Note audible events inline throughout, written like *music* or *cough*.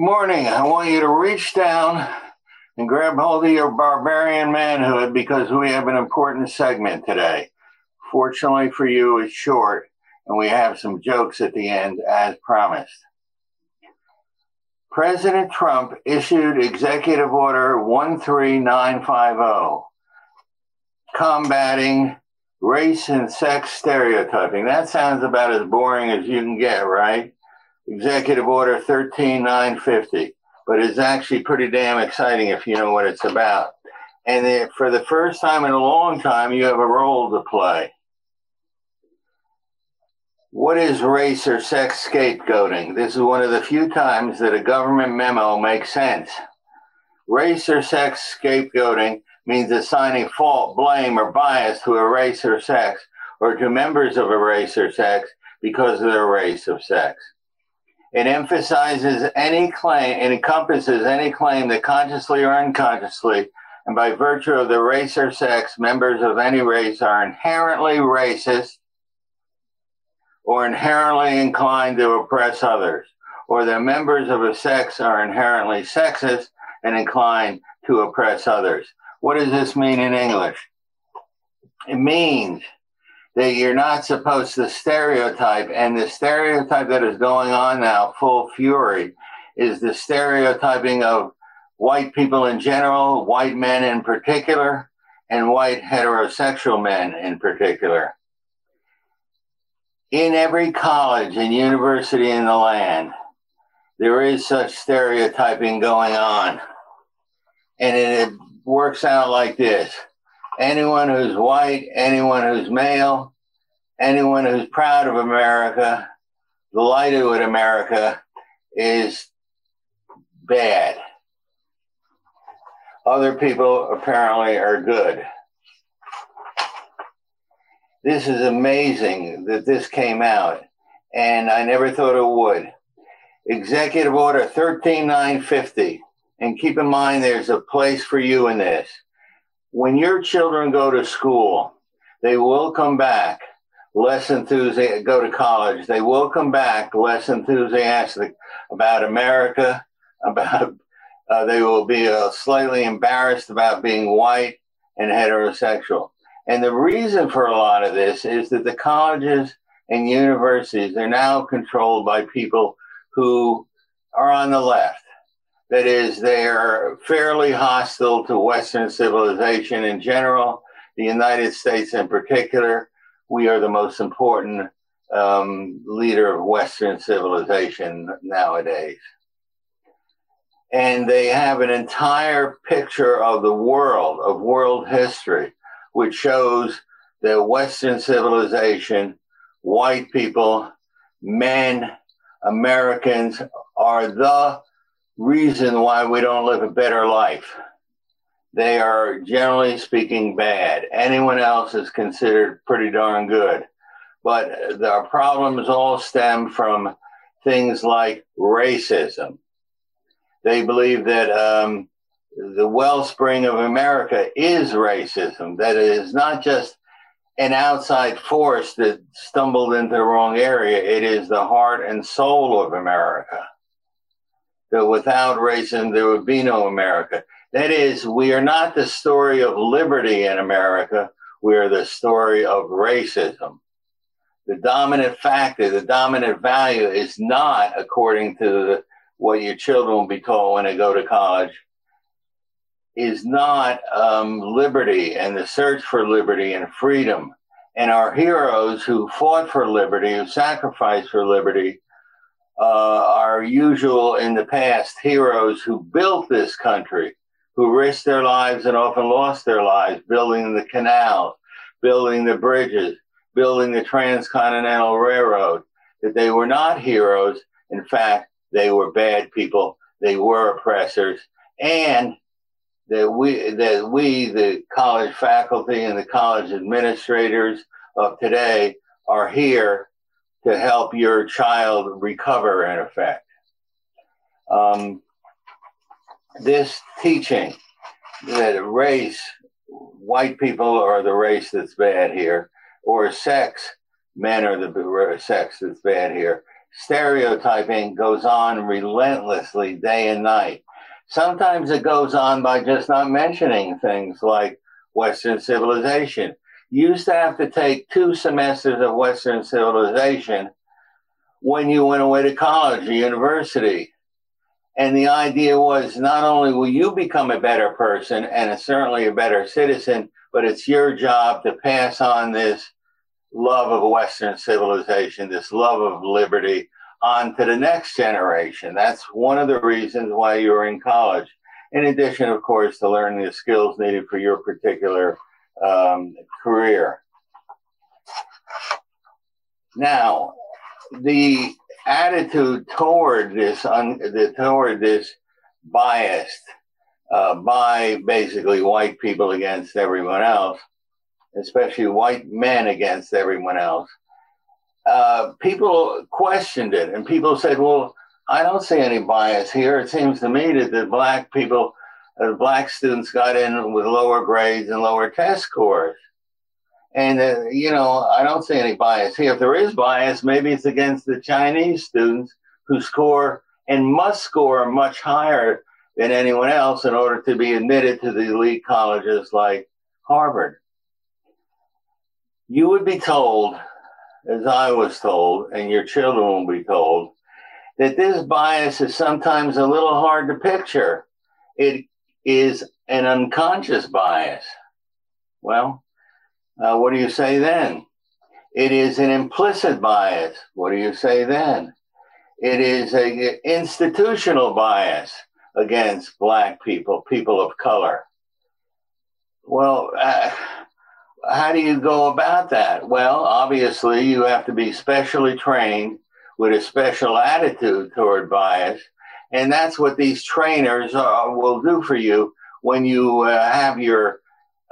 Morning. I want you to reach down and grab hold of your barbarian manhood because we have an important segment today. Fortunately for you, it's short and we have some jokes at the end as promised. President Trump issued Executive Order 13950 combating race and sex stereotyping. That sounds about as boring as you can get, right? Executive Order 13950, but it's actually pretty damn exciting if you know what it's about. And it, for the first time in a long time, you have a role to play. What is race or sex scapegoating? This is one of the few times that a government memo makes sense. Race or sex scapegoating means assigning fault, blame, or bias to a race or sex, or to members of a race or sex because of their race of sex. It emphasizes any claim, it encompasses any claim that consciously or unconsciously, and by virtue of the race or sex, members of any race are inherently racist or inherently inclined to oppress others, or that members of a sex are inherently sexist and inclined to oppress others. What does this mean in English? It means that you're not supposed to stereotype. And the stereotype that is going on now, full fury, is the stereotyping of white people in general, white men in particular, and white heterosexual men in particular. In every college and university in the land, there is such stereotyping going on. And it works out like this anyone who's white, anyone who's male, anyone who's proud of America, delighted with America, is bad. Other people apparently are good. This is amazing that this came out, and I never thought it would. Executive Order 13950. And keep in mind, there's a place for you in this when your children go to school, they will come back less enthusiastic, go to college, they will come back less enthusiastic about America, *laughs* about, uh, they will be uh, slightly embarrassed about being white and heterosexual. And the reason for a lot of this is that the colleges and universities are now controlled by people who are on the left. That is, they are fairly hostile to Western civilization in general, the United States in particular. We are the most important um, leader of Western civilization nowadays. And they have an entire picture of the world, of world history, which shows that Western civilization, white people, men, Americans are the reason why we don't live a better life. They are generally speaking bad. Anyone else is considered pretty darn good. But our problems all stem from things like racism. They believe that um, the wellspring of America is racism, that it is not just an outside force that stumbled into the wrong area, it is the heart and soul of America that without racism, there would be no America. That is, we are not the story of liberty in America, we are the story of racism. The dominant factor, the dominant value is not, according to the, what your children will be told when they go to college, is not um, liberty and the search for liberty and freedom. And our heroes who fought for liberty, who sacrificed for liberty, uh, our usual in the past heroes who built this country, who risked their lives and often lost their lives building the canals, building the bridges, building the transcontinental railroad, that they were not heroes. In fact, they were bad people. They were oppressors. And that we, that we, the college faculty and the college administrators of today, are here to help your child recover, in effect. Um, this teaching that race, white people are the race that's bad here, or sex, men are the sex that's bad here. stereotyping goes on relentlessly day and night. Sometimes it goes on by just not mentioning things like Western civilization. You used to have to take two semesters of Western civilization when you went away to college or university. And the idea was not only will you become a better person and certainly a better citizen, but it's your job to pass on this love of Western civilization, this love of liberty on to the next generation. That's one of the reasons why you're in college. In addition, of course, to learn the skills needed for your particular um, career. Now, the attitude toward this, un, the, toward this biased uh, by basically white people against everyone else, especially white men against everyone else, uh, people questioned it, and people said, "Well, I don't see any bias here. It seems to me that the black people, uh, black students, got in with lower grades and lower test scores." And uh, you know, I don't see any bias here. If there is bias, maybe it's against the Chinese students who score and must score much higher than anyone else in order to be admitted to the elite colleges like Harvard. You would be told as I was told, and your children will be told, that this bias is sometimes a little hard to picture. It is an unconscious bias. Well, uh, what do you say then? It is an implicit bias. What do you say then? It is an institutional bias against black people, people of color. Well, uh, how do you go about that? Well, obviously, you have to be specially trained with a special attitude toward bias. And that's what these trainers uh, will do for you when you uh, have your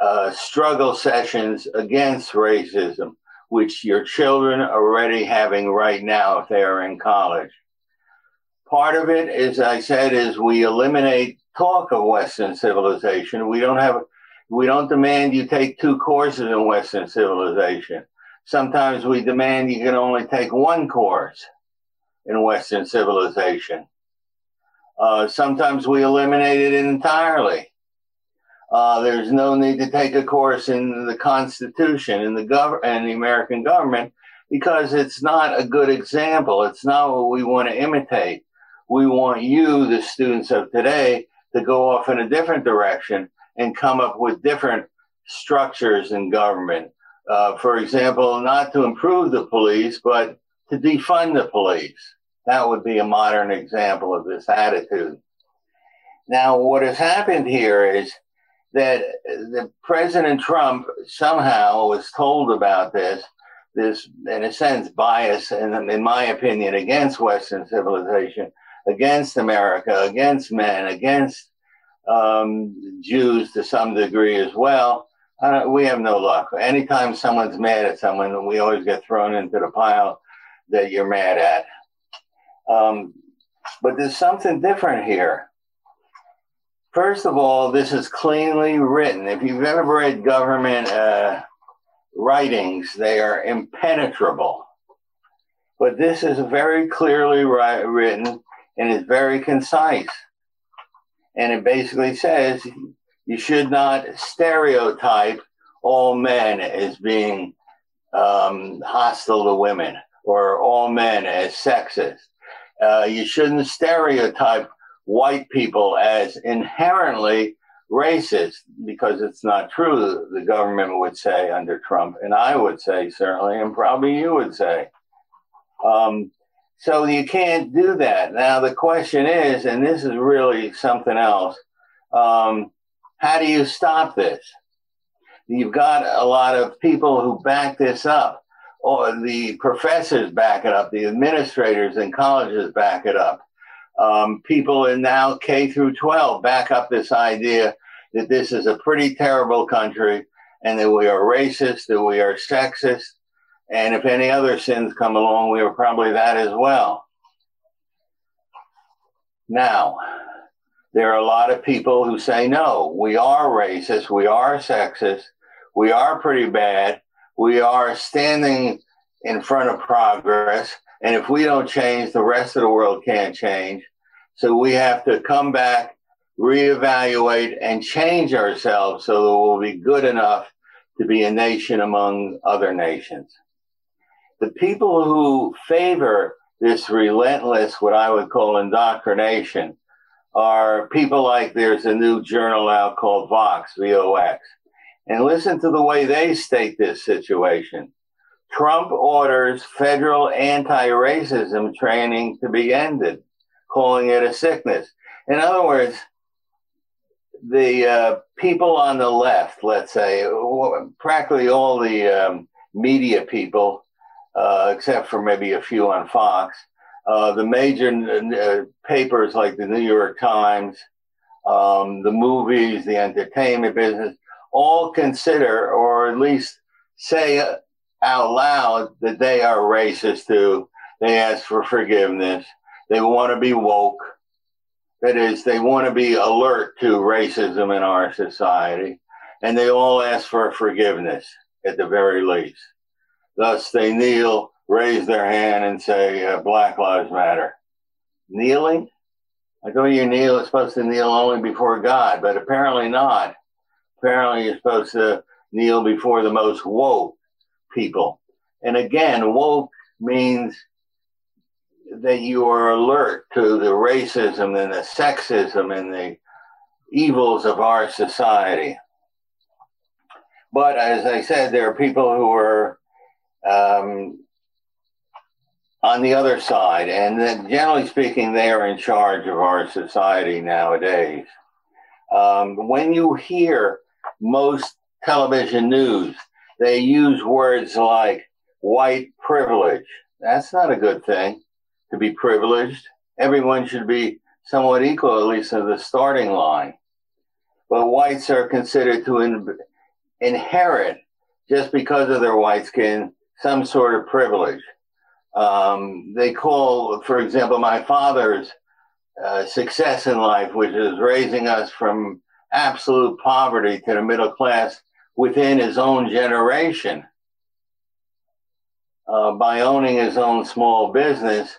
uh, struggle sessions against racism, which your children are already having right now if they are in college. Part of it, as I said, is we eliminate talk of Western civilization. We don't have we don't demand you take two courses in Western civilization. Sometimes we demand you can only take one course in Western civilization. Uh, sometimes we eliminate it entirely. Uh, there's no need to take a course in the Constitution in the gov- and the American government because it's not a good example. It's not what we want to imitate. We want you, the students of today, to go off in a different direction and come up with different structures in government. Uh, for example, not to improve the police, but to defund the police. That would be a modern example of this attitude. Now, what has happened here is that the President Trump somehow was told about this, this, in a sense, bias, and in my opinion, against Western civilization, against America, against men, against um, Jews to some degree as well. Uh, we have no luck. Anytime someone's mad at someone, we always get thrown into the pile that you're mad at. Um, but there's something different here. First of all, this is cleanly written. If you've ever read government uh, writings, they are impenetrable. But this is very clearly ri- written and is very concise and it basically says you should not stereotype all men as being um, hostile to women or all men as sexist. Uh, you shouldn't stereotype white people as inherently racist because it's not true, the government would say under Trump. And I would say, certainly, and probably you would say. Um, so you can't do that. Now, the question is, and this is really something else um, how do you stop this? You've got a lot of people who back this up, or the professors back it up, the administrators in colleges back it up. Um, people in now K through 12 back up this idea that this is a pretty terrible country and that we are racist, that we are sexist, and if any other sins come along, we are probably that as well. Now, there are a lot of people who say, no, we are racist, we are sexist, we are pretty bad, we are standing in front of progress, And if we don't change, the rest of the world can't change. So we have to come back, reevaluate, and change ourselves so that we'll be good enough to be a nation among other nations. The people who favor this relentless, what I would call indoctrination, are people like there's a new journal out called Vox, V-O-X. And listen to the way they state this situation. Trump orders federal anti-racism training to be ended, calling it a sickness. In other words, the uh, people on the left, let's say, practically all the um, media people, uh, except for maybe a few on Fox, uh, the major uh, papers like the New York Times, um, the movies, the entertainment business, all consider or at least say out loud that they are racist too. They ask for forgiveness. They want to be woke. That is, they want to be alert to racism in our society. And they all ask for forgiveness at the very least. Thus, they kneel, raise their hand, and say, uh, Black Lives Matter. Kneeling? I thought you kneel is supposed to kneel only before God, but apparently not. Apparently, you're supposed to kneel before the most woke people. And again, woke means that you are alert to the racism and the sexism and the evils of our society. But as I said, there are people who are um, on the other side, and then generally speaking, they are in charge of our society nowadays. Um, when you hear most television news, they use words like white privilege. That's not a good thing to be privileged. Everyone should be somewhat equal, at least in the starting line. But whites are considered to in- inherit, just because of their white skin, some sort of privilege. Um, they call, for example, my father's uh, success in life, which is raising us from absolute poverty to the middle class within his own generation uh, by owning his own small business.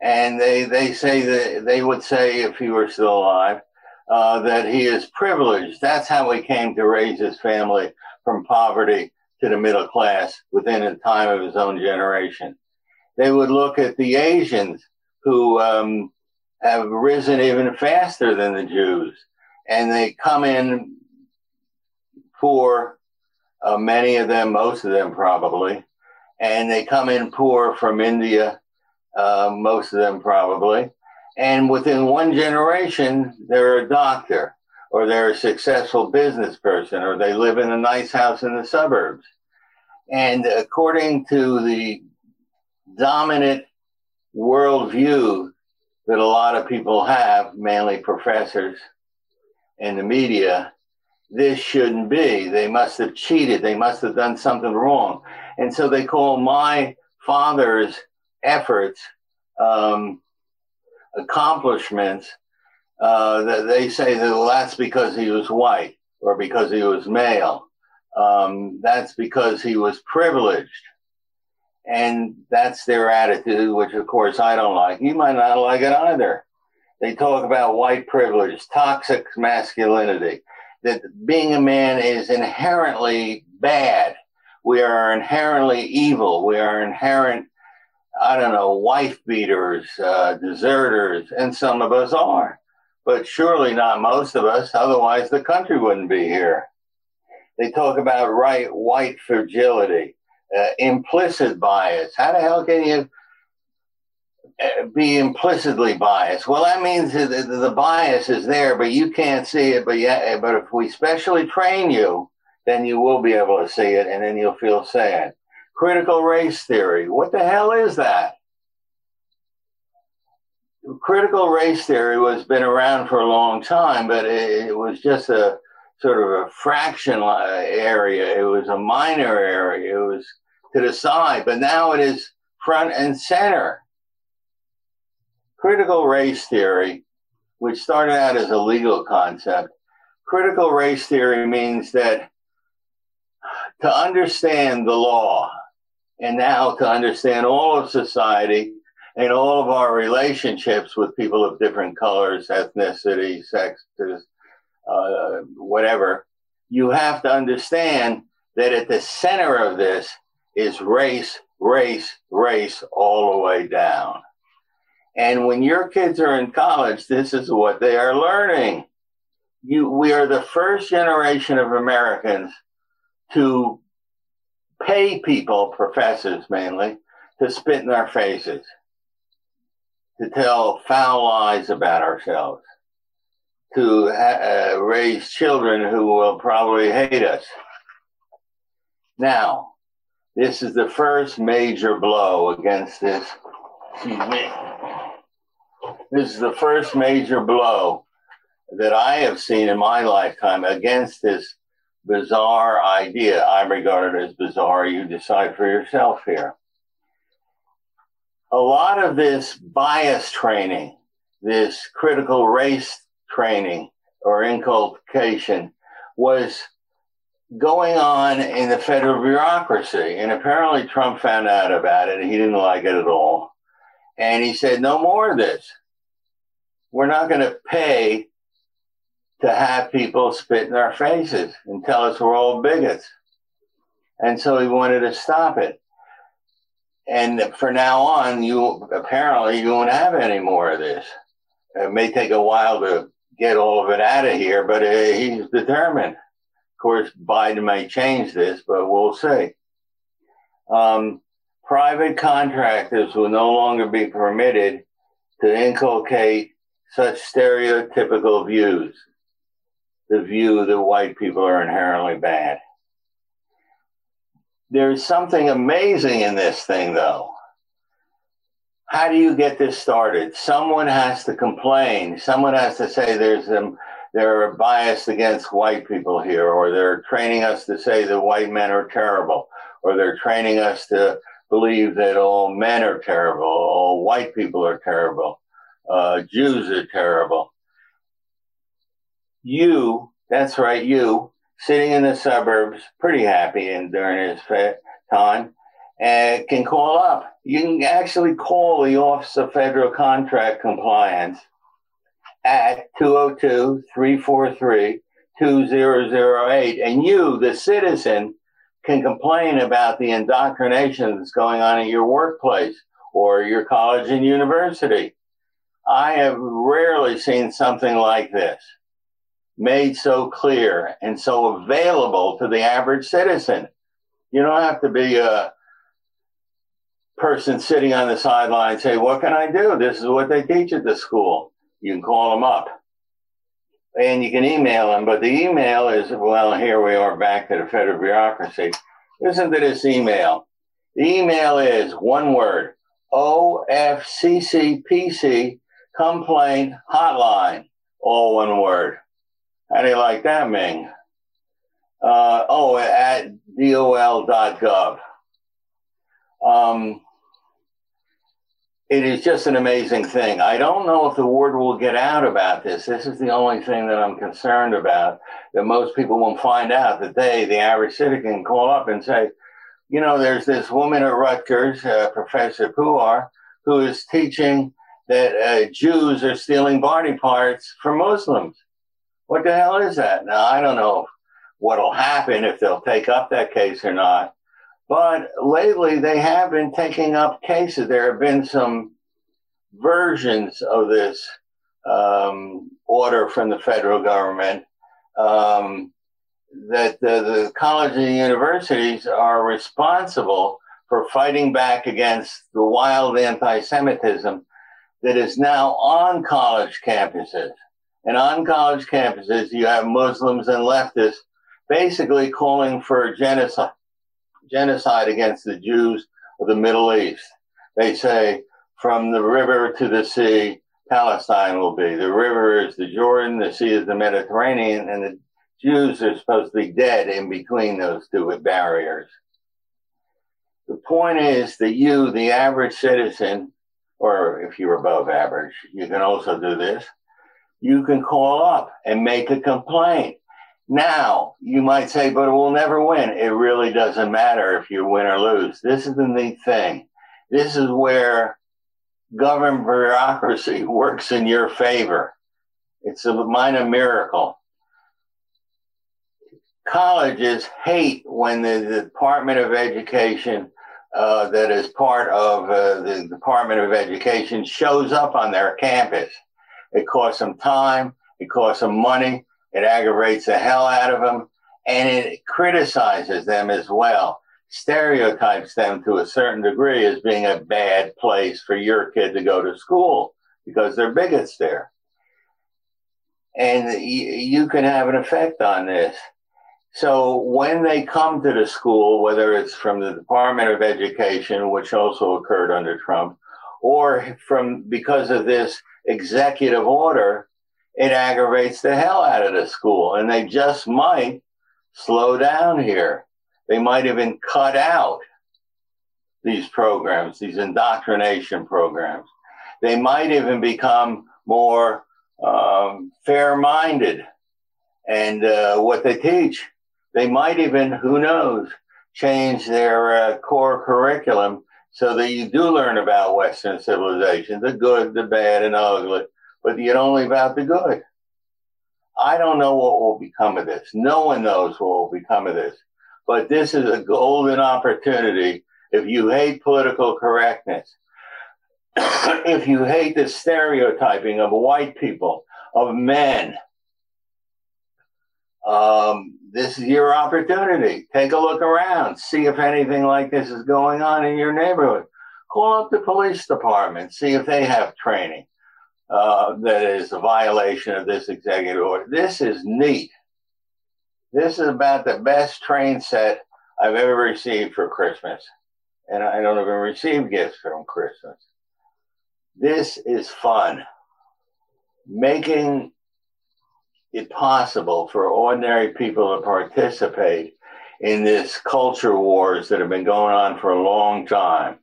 And they, they say that they would say, if he were still alive, uh, that he is privileged. That's how he came to raise his family from poverty to the middle class within the time of his own generation. They would look at the Asians who um, have risen even faster than the Jews and they come in poor, uh, many of them, most of them probably, and they come in poor from India, uh, most of them probably. And within one generation, they're a doctor, or they're a successful business person, or they live in a nice house in the suburbs. And according to the dominant worldview that a lot of people have, mainly professors, in the media, this shouldn't be. They must have cheated. They must have done something wrong. And so they call my father's efforts, um, accomplishments, uh, that they say that well, that's because he was white or because he was male. Um, that's because he was privileged. And that's their attitude, which of course I don't like. You might not like it either. They talk about white privilege, toxic masculinity, that being a man is inherently bad. We are inherently evil. We are inherent, I don't know, wife beaters, uh, deserters, and some of us are. But surely not most of us, otherwise the country wouldn't be here. They talk about right white fragility, uh, implicit bias. How the hell can you be implicitly biased. Well, that means that the bias is there, but you can't see it. But yeah, eh, but if we specially train you, then you will be able to see it, and then you'll feel sad. Critical race theory. What the hell is that? Critical race theory was been around for a long time, but it, it was just a sort of a fraction uh, area. It was a minor area. It was to the side, but now it is front and center critical race theory, which started out as a legal concept, critical race theory means that to understand the law and now to understand all of society, and all of our relationships with people of different colors, ethnicity, sexes, uh, whatever, you have to understand that at the center of this is race, race, race all the way down. And when your kids are in college, this is what they are learning. You, we are the first generation of Americans to pay people, professors mainly, to spit in our faces, to tell foul lies about ourselves, to ha- uh, raise children who will probably hate us. Now, this is the first major blow against this. This is the first major blow that I have seen in my lifetime against this bizarre idea. I regard it as bizarre. You decide for yourself here. A lot of this bias training, this critical race training or inculcation was going on in the federal bureaucracy. And apparently Trump found out about it he didn't like it at all. And he said, no more of this. We're not going to pay to have people spit in our faces and tell us we're all bigots. And so he wanted to stop it. And for now on, you apparently you won't have any more of this. It may take a while to get all of it out of here, but uh, he's determined. Of course, Biden may change this, but we'll see. Um, private contractors will no longer be permitted to inculcate such stereotypical views the view that white people are inherently bad. There's something amazing in this thing, though. How do you get this started? Someone has to complain. Someone has to say there's a they're biased against white people here, or they're training us to say that white men are terrible, or they're training us to believe that all men are terrible, all white people are terrible, uh, Jews are terrible you, that's right, you, sitting in the suburbs, pretty happy and during his time, and can call up. You can actually call the Office of Federal Contract Compliance at 202 343 2008. And you, the citizen, can complain about the indoctrination that's going on in your workplace or your college and university. I have rarely seen something like this made so clear and so available to the average citizen. You don't have to be a person sitting on the sideline say, What can I do? This is what they teach at the school. You can call them up and you can email them, but the email is, well, here we are back to the federal bureaucracy. Listen to this email. The email is one word OFCCPC complaint hotline, all one word. How do you like that, Ming? Uh, oh, at dol.gov. Um, it is just an amazing thing. I don't know if the word will get out about this. This is the only thing that I'm concerned about that most people won't find out that they, the average citizen, call up and say, you know, there's this woman at Rutgers, uh, Professor Puar, who is teaching that uh, Jews are stealing body parts from Muslims. What the hell is that? Now, I don't know what'll happen if they'll take up that case or not. But lately, they have been taking up cases. There have been some versions of this um, order from the federal government um, that the, the colleges and universities are responsible for fighting back against the wild anti Semitism that is now on college campuses. And on college campuses, you have Muslims and leftists basically calling for genocide, genocide against the Jews of the Middle East. They say from the river to the sea, Palestine will be. The river is the Jordan, the sea is the Mediterranean, and the Jews are supposed to be dead in between those two barriers. The point is that you, the average citizen, or if you're above average, you can also do this you can call up and make a complaint. Now, you might say, but we'll never win. It really doesn't matter if you win or lose. This is the neat thing. This is where government bureaucracy *laughs* works in your favor. It's a minor miracle. Colleges hate when the, Department of Education, uh, that is part of uh, the Department of Education, shows up on their campus. It costs them time, it costs them money, it aggravates the hell out of them, and it criticizes them as well stereotypes them to a certain degree as being a bad place for your kid to go to school because they're bigots there. And you can have an effect on this. So when they come to the school, whether it's from the Department of Education, which also occurred under Trump, or from because of this executive order, it aggravates the hell out of the school. And they just might slow down here. They might even cut out these programs, these indoctrination programs. They might even become more um, fair minded and uh, what they teach. They might even, who knows, change their uh, core curriculum so that you do learn about Western civilization, the good, the bad, and the ugly, but yet only about the good. I don't know what will become of this. No one knows what will become of this. But this is a golden opportunity if you hate political correctness, *coughs* if you hate the stereotyping of white people, of men, um, this is your opportunity. Take a look around, see if anything like this is going on in your neighborhood. Call up the police department, see if they have training uh, that is a violation of this executive order. This is neat. This is about the best train set I've ever received for Christmas. And I don't even receive gifts from Christmas. This is fun. Making it possible for ordinary people to participate in this culture wars that have been going on for a long time.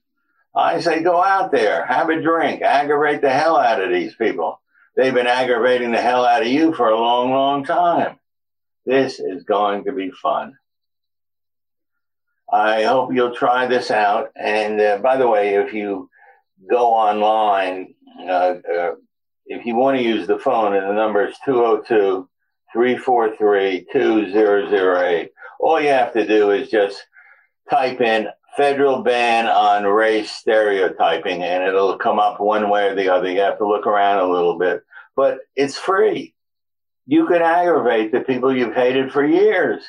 I say go out there, have a drink, aggravate the hell out of these people. They've been aggravating the hell out of you for a long, long time. This is going to be fun. I hope you'll try this out. And uh, by the way, if you go online, uh, uh, if you want to use the phone, and the number is 202 343 2008. All you have to do is just type in federal ban on race stereotyping, and it'll come up one way or the other. You have to look around a little bit, but it's free you can aggravate the people you've hated for years.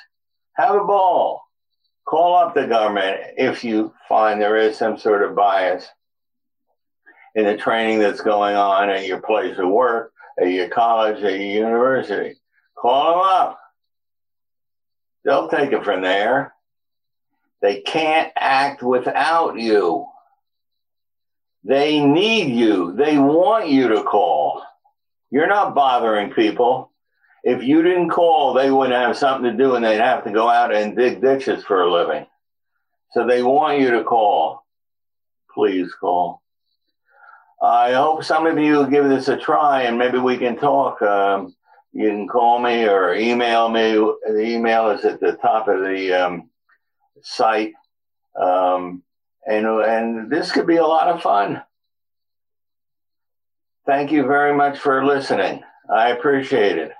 Have a ball. Call up the government if you find there is some sort of bias in the training that's going on at your place of work, at your college, at your university. Call them up. They'll take it from there. They can't act without you. They need you. They want you to call. You're not bothering people if you didn't call, they wouldn't have something to do and they'd have to go out and dig ditches for a living. So they want you to call. Please call. I hope some of you give this a try and maybe we can talk. Um, you can call me or email me. The email is at the top of the um, site. Um, and, and this could be a lot of fun. Thank you very much for listening. I appreciate it.